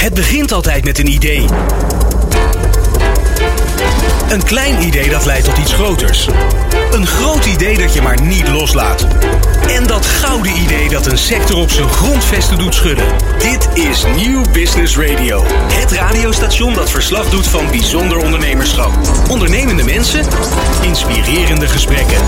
Het begint altijd met een idee. Een klein idee dat leidt tot iets groters. Een groot idee dat je maar niet loslaat. En dat gouden idee dat een sector op zijn grondvesten doet schudden. Dit is Nieuw Business Radio. Het radiostation dat verslag doet van bijzonder ondernemerschap. Ondernemende mensen, inspirerende gesprekken.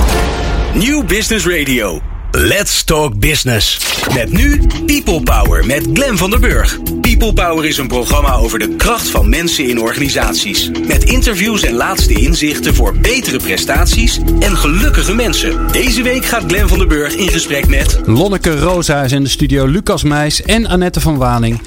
Nieuw Business Radio. Let's Talk Business. Met nu People Power met Glen van der Burg. People Power is een programma over de kracht van mensen in organisaties. Met interviews en laatste inzichten voor betere prestaties en gelukkige mensen. Deze week gaat Glen van der Burg in gesprek met... Lonneke Rosa is in de studio, Lucas Meijs en Annette van Waning.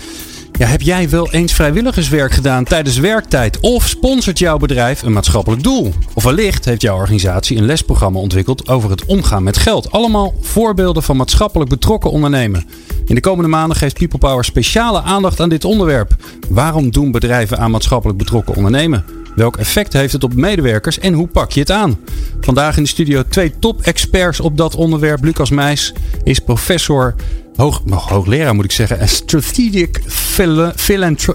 Heb jij wel eens vrijwilligerswerk gedaan tijdens werktijd? Of sponsort jouw bedrijf een maatschappelijk doel? Of wellicht heeft jouw organisatie een lesprogramma ontwikkeld over het omgaan met geld? Allemaal voorbeelden van maatschappelijk betrokken ondernemen. In de komende maanden geeft People Power speciale aandacht aan dit onderwerp. Waarom doen bedrijven aan maatschappelijk betrokken ondernemen? Welk effect heeft het op medewerkers en hoe pak je het aan? Vandaag in de studio twee top-experts op dat onderwerp. Lucas Meijs is professor hoog, hoogleraar moet ik zeggen. Strategic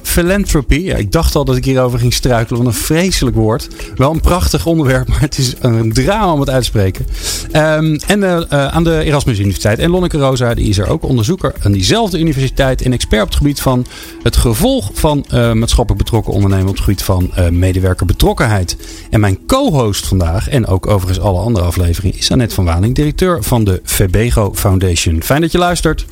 Philanthropy. Ik dacht al dat ik hierover ging struikelen. Wat een vreselijk woord. Wel een prachtig onderwerp, maar het is een drama om het uit te spreken. Um, en uh, aan de Erasmus Universiteit. En Lonneke Rosa, die is er ook onderzoeker aan diezelfde universiteit. En expert op het gebied van het gevolg van uh, maatschappelijk betrokken ondernemen. Op het gebied van medewerkerbetrokkenheid. En mijn co-host vandaag, en ook overigens alle andere afleveringen, is Annette van Waning, directeur van de Verbego Foundation. Fijn dat je luistert.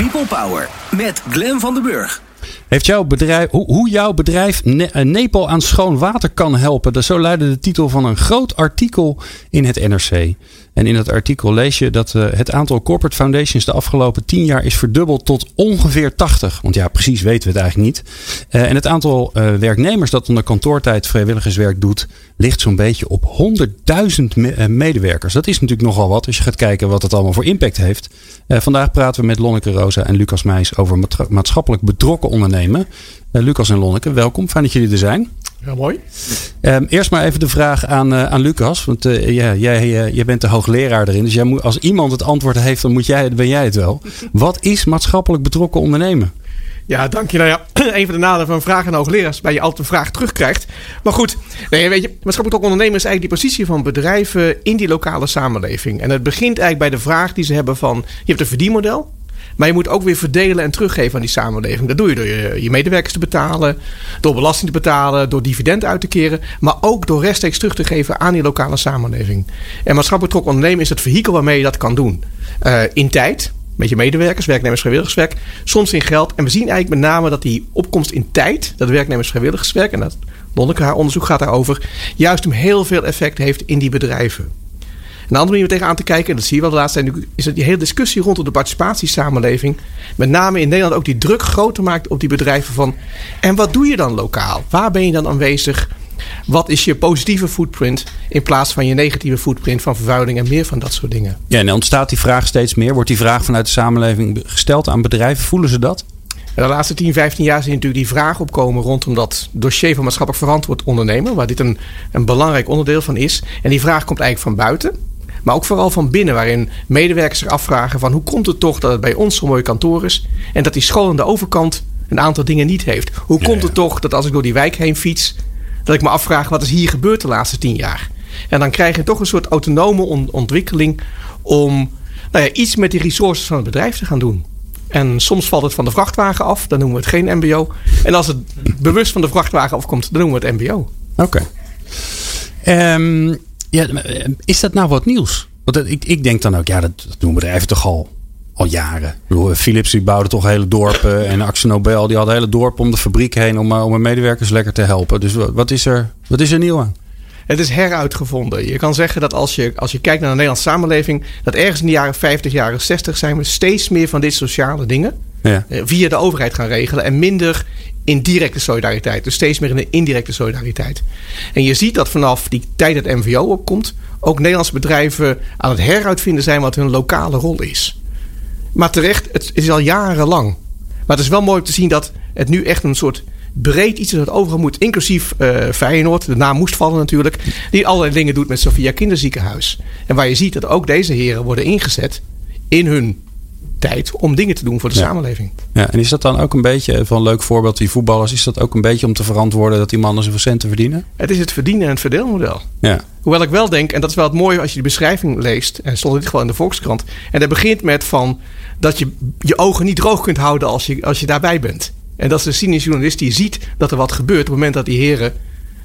People Power met Glen van den Burg. Heeft jouw bedrijf, hoe, jouw bedrijf ne Nepal aan schoon water kan helpen? Dat zo luidde de titel van een groot artikel in het NRC. En in dat artikel lees je dat uh, het aantal corporate foundations de afgelopen 10 jaar is verdubbeld tot ongeveer 80. Want ja, precies weten we het eigenlijk niet. Uh, en het aantal uh, werknemers dat onder kantoortijd vrijwilligerswerk doet, ligt zo'n beetje op 100.000 me medewerkers. Dat is natuurlijk nogal wat als je gaat kijken wat het allemaal voor impact heeft. vandaag praten we met Lonneke Rosa en Lucas Meijs over maatschappelijk betrokken ondernemen. Lucas en Lonneke, welkom. Fijn dat jullie er zijn. Ja, mooi. Um, eerst maar even de vraag aan, uh, aan Lucas. Want uh, ja, jij, uh, jij bent de hoogleraar erin. Dus jij moet, als iemand het antwoord heeft, dan moet jij, ben jij het wel. Wat is maatschappelijk betrokken ondernemen? Ja, dank je. Nou ja, een van de nadelen van vragen aan hoogleraars is dat je altijd een vraag terugkrijgt. Maar goed, nee, weet je, maatschappelijk ondernemen is eigenlijk die positie van bedrijven in die lokale samenleving. En het begint eigenlijk bij de vraag die ze hebben van, je hebt een verdienmodel. Maar je moet ook weer verdelen en teruggeven aan die samenleving. Dat doe je door je, je medewerkers te betalen, door belasting te betalen, door dividend uit te keren. Maar ook door rechtstreeks terug te geven aan die lokale samenleving. En maatschappelijk betrokken ondernemen is het vehikel waarmee je dat kan doen. Uh, in tijd, met je medewerkers, werknemers, vrijwilligerswerk. Soms in geld. En we zien eigenlijk met name dat die opkomst in tijd, dat werknemers, vrijwilligerswerk, en dat Lonneke haar onderzoek gaat daarover, juist om heel veel effect heeft in die bedrijven. Een andere manier om tegenaan te kijken, en dat zie je wel de laatste tijd, is dat die hele discussie rondom de participatiesamenleving, met name in Nederland ook die druk groter maakt op die bedrijven van, en wat doe je dan lokaal? Waar ben je dan aanwezig? Wat is je positieve footprint in plaats van je negatieve footprint van vervuiling en meer van dat soort dingen? Ja, en dan ontstaat die vraag steeds meer. Wordt die vraag vanuit de samenleving gesteld aan bedrijven? Voelen ze dat? De laatste 10, 15 jaar zie je natuurlijk die vraag opkomen rondom dat dossier van maatschappelijk verantwoord ondernemen, waar dit een, een belangrijk onderdeel van is. En die vraag komt eigenlijk van buiten. Maar ook vooral van binnen, waarin medewerkers zich afvragen van hoe komt het toch dat het bij ons zo'n mooi kantoor is en dat die school aan de overkant een aantal dingen niet heeft. Hoe komt het toch dat als ik door die wijk heen fiets, dat ik me afvraag wat is hier gebeurd de laatste tien jaar? En dan krijg je toch een soort autonome ontwikkeling om nou ja, iets met die resources van het bedrijf te gaan doen. En soms valt het van de vrachtwagen af, dan noemen we het geen MBO. En als het bewust van de vrachtwagen afkomt, dan noemen we het MBO. Oké. Okay. Um, ja, is dat nou wat nieuws? Want ik, ik denk dan ook, ja, dat, dat doen bedrijven toch al, al jaren. Bedoel, Philips die bouwde toch hele dorpen. En Axel Nobel die had hele dorpen om de fabriek heen om, om hun medewerkers lekker te helpen. Dus wat is er, wat is er nieuw aan? Het is heruitgevonden. Je kan zeggen dat als je, als je kijkt naar de Nederlandse samenleving, dat ergens in de jaren 50, jaren 60 zijn we steeds meer van dit sociale dingen ja. via de overheid gaan regelen en minder in directe solidariteit. Dus steeds meer in een indirecte solidariteit. En je ziet dat vanaf die tijd dat MVO opkomt, ook Nederlandse bedrijven aan het heruitvinden zijn wat hun lokale rol is. Maar terecht, het is al jarenlang. Maar het is wel mooi om te zien dat het nu echt een soort breed iets is dat overal moet. Inclusief uh, Feyenoord, de naam moest vallen natuurlijk. Die allerlei dingen doet met Sophia Kinderziekenhuis. En waar je ziet dat ook deze heren worden ingezet in hun tijd om dingen te doen voor de Ja. samenleving. Ja, en is dat dan ook een beetje, van een leuk voorbeeld, die voetballers, is dat ook een beetje om te verantwoorden dat die mannen zoveel centen verdienen? Het is het verdienen en het verdeelmodel. Ja, Hoewel ik wel denk, en dat is wel het mooie als je de beschrijving leest, en stond dit gewoon in de Volkskrant. En dat begint met van dat je je ogen niet droog kunt houden als je, als je daarbij bent. En dat is de cynische journalist die ziet dat er wat gebeurt op het moment dat die heren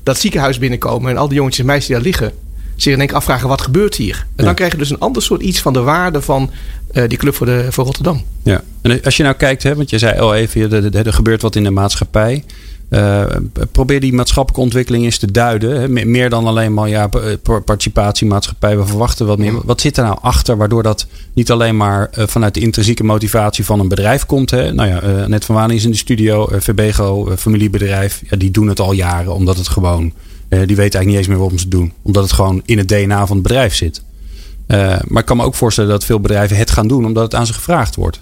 dat ziekenhuis binnenkomen en al die jongetjes en meisjes die daar liggen, zich in één keer afvragen wat gebeurt hier. En dan krijg je dus een ander soort iets van de waarde van eh, die club voor, de, voor Rotterdam. ja. En als je nou kijkt, hè, want je zei al even, er, er, gebeurt wat in de maatschappij. Eh, probeer die maatschappelijke ontwikkeling eens te duiden. Hè. Me- Meer dan alleen maar ja, pa- pa- participatie, maatschappij, we verwachten wat meer. Wat zit er nou achter waardoor dat niet alleen maar eh, vanuit de intrinsieke motivatie van een bedrijf komt? Hè? Nou ja, eh, net van Waning is in de studio, eh, eh, familiebedrijf. Ja, die doen het al jaren omdat het gewoon, eh, die weten eigenlijk niet eens meer waarom ze het doen. Omdat het gewoon in het DNA van het bedrijf zit. Eh, maar ik kan me ook voorstellen dat veel bedrijven het gaan doen omdat het aan ze gevraagd wordt.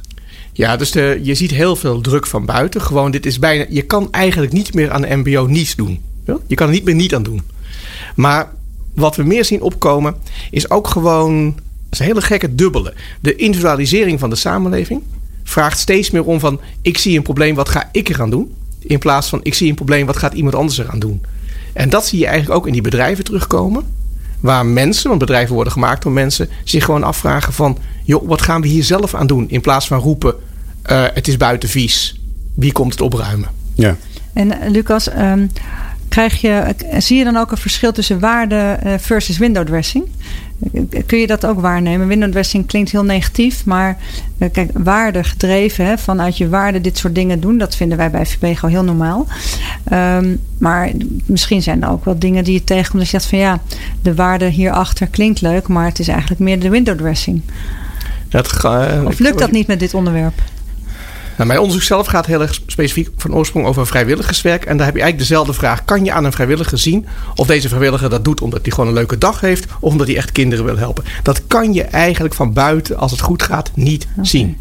Ja, dus de, je ziet heel veel druk van buiten. Gewoon, dit is bijna. Je kan eigenlijk niet meer aan de MBO niets doen. Je kan er niet meer niet aan doen. Maar wat we meer zien opkomen, is ook gewoon. Is een hele gekke dubbele. De individualisering van de samenleving vraagt steeds meer om van: ik zie een probleem, wat ga ik eraan doen? In plaats van: ik zie een probleem, wat gaat iemand anders eraan doen? En dat zie je eigenlijk ook in die bedrijven terugkomen. Waar mensen, want bedrijven worden gemaakt door mensen, zich gewoon afvragen van... joh, wat gaan we hier zelf aan doen? In plaats van roepen, eh, het is buiten vies. Wie komt het opruimen? Ja. En eh, Lucas, ehm, krijg je, zie je dan ook een verschil tussen waarde eh, versus window dressing? Kun je dat ook waarnemen? Window dressing klinkt heel negatief, maar eh, kijk, waarde gedreven, hè, vanuit je waarde dit soort dingen doen, dat vinden wij bij gewoon heel normaal. Ehm, maar misschien zijn er ook wel dingen die je tegenkomt dat je zegt van ja, de waarde hierachter klinkt leuk, maar het is eigenlijk meer de window dressing. Dat, Of lukt dat niet met dit onderwerp? Nou, mijn onderzoek zelf gaat heel erg specifiek van oorsprong over vrijwilligerswerk. En daar heb je eigenlijk dezelfde vraag. Kan je aan een vrijwilliger zien of deze vrijwilliger dat doet omdat hij gewoon een leuke dag heeft... of omdat hij echt kinderen wil helpen? Dat kan je eigenlijk van buiten, als het goed gaat, niet zien.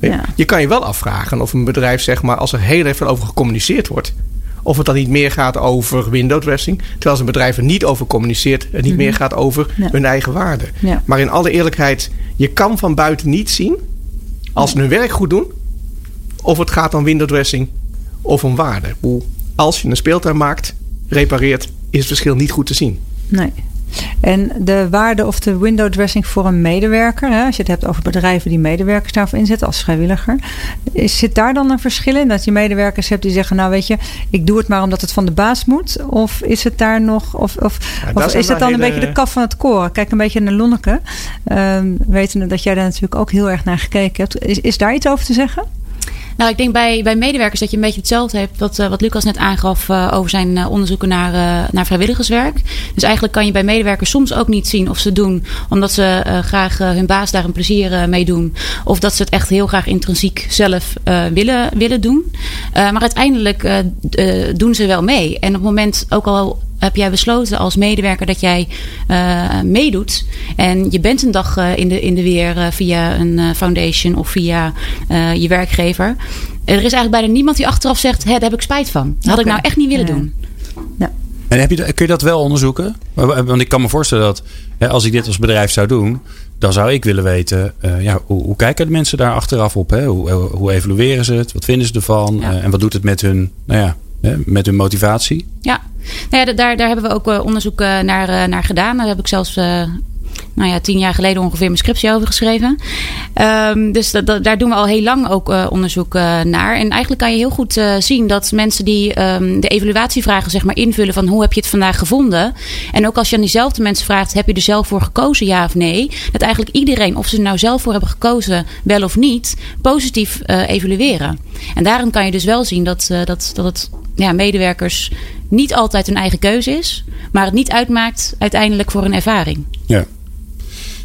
Ja. Je kan je wel afvragen of een bedrijf, zeg maar, als er heel erg veel over gecommuniceerd wordt... of het dan niet meer gaat over window dressing... terwijl een bedrijf er niet over communiceert... het niet meer gaat over Ja. hun eigen waarde. Ja. Maar in alle eerlijkheid, je kan van buiten niet zien... als ze hun werk goed doen... of het gaat om window dressing of om waarde. Als je een speeltuin maakt, repareert... is het verschil niet goed te zien. Nee. En de waarde of de window dressing voor een medewerker, hè, als je het hebt over bedrijven die medewerkers daarvoor inzetten als vrijwilliger, is, zit daar dan een verschil in? Dat je medewerkers hebt die zeggen, nou weet je, ik doe het maar omdat het van de baas moet? Of is het daar nog, of, of, Ja, is het dan een beetje de kaf van het koren? Kijk een beetje naar Lonneke, Ehm wetende dat jij daar natuurlijk ook heel erg naar gekeken hebt. Is, is daar iets over te zeggen? Nou, ik denk bij, bij medewerkers dat je een beetje hetzelfde hebt wat, eh, wat Lucas net aangaf eh, over zijn eh, onderzoeken naar, naar vrijwilligerswerk. Dus eigenlijk kan je bij medewerkers soms ook niet zien of ze doen omdat ze graag hun baas daar een plezier mee doen. Of dat ze het echt heel graag intrinsiek zelf willen, willen doen. Maar uiteindelijk doen ze wel mee. En op het moment ook al heb jij besloten als medewerker dat jij eh, meedoet. En je bent een dag eh, in, de, in de weer eh, via een eh, foundation of via eh, je werkgever. Er is eigenlijk bijna niemand die achteraf zegt: Hé, daar heb ik spijt van. Dat had ik nou echt niet willen Ja. doen. En heb je, kun je dat wel onderzoeken? Want ik kan me voorstellen dat hè, als ik dit als bedrijf zou doen, dan zou ik willen weten, eh, ja, hoe, hoe kijken de mensen daar achteraf op? Hè? Hoe, hoe- evalueren ze het? Wat vinden ze ervan? Ja. Eh, en wat doet het met hun, nou ja, hè, met hun motivatie? Ja, nou ja da- daar, daar hebben we ook eh, onderzoek eh, naar, eh, naar gedaan. Daar heb ik zelfs nou ja, tien jaar geleden ongeveer mijn scriptie over geschreven. Ehm, dus dat, daar doen we al heel lang ook onderzoek naar. En eigenlijk kan je heel goed zien dat mensen die ehm, de evaluatievragen zeg maar, invullen van hoe heb je het vandaag gevonden. En ook als je aan diezelfde mensen vraagt, heb je er zelf voor gekozen, ja of nee? Dat eigenlijk iedereen, of ze er nou zelf voor hebben gekozen, wel of niet, positief evalueren. En daarin kan je dus wel zien dat, dat, dat het ja, medewerkers niet altijd hun eigen keuze is, maar het niet uitmaakt uiteindelijk voor een ervaring. Ja.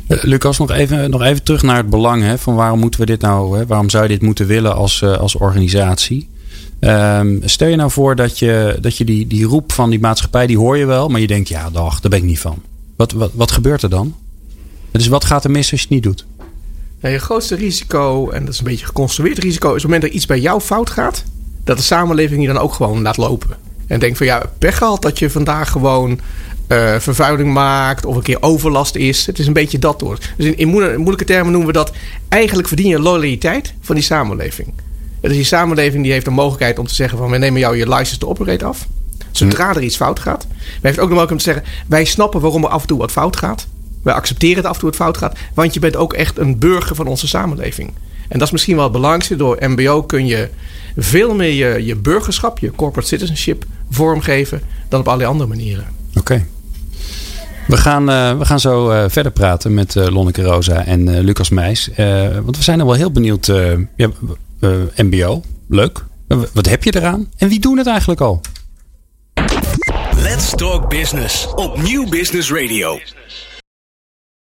Eh, Lucas, nog even, nog even terug naar het belang. Hè, van waarom moeten we dit nou, hè, waarom zou je dit moeten willen als, eh, als organisatie? Ehm, stel je nou voor dat je, dat je die, die roep van die maatschappij, die hoor je wel, maar je denkt, ja, dag, daar ben ik niet van. Wat, wat, wat gebeurt er dan? Dus wat gaat er mis als je het niet doet? Ja, je grootste risico, en dat is een beetje geconstrueerd risico, is op het moment dat iets bij jou fout gaat, dat de samenleving je dan ook gewoon laat lopen. En denkt van ja, pech gehad dat je vandaag gewoon eh, vervuiling maakt of een keer overlast is. Het is een beetje dat door. Dus in, in moeilijke termen noemen we dat eigenlijk verdien je loyaliteit van die samenleving. Dus die samenleving die heeft de mogelijkheid om te zeggen van we nemen jou je license to operate af. Zodra er iets fout gaat. Maar heeft ook de mogelijkheid om te zeggen wij snappen waarom er af en toe wat fout gaat. Wij accepteren het af en toe wat fout gaat. Want je bent ook echt een burger van onze samenleving. En dat is misschien wel het belangrijkste. Door MBO kun je veel meer je, je burgerschap, je corporate citizenship vormgeven dan op allerlei andere manieren. Oké. We gaan, uh, we gaan zo uh, verder praten met uh, Lonneke Rosa en Lucas Meijs. want we zijn er wel heel benieuwd. Ja, MBO, leuk. Wat heb je eraan? En wie doen het eigenlijk al? Let's Talk Business op Nieuw Business Radio.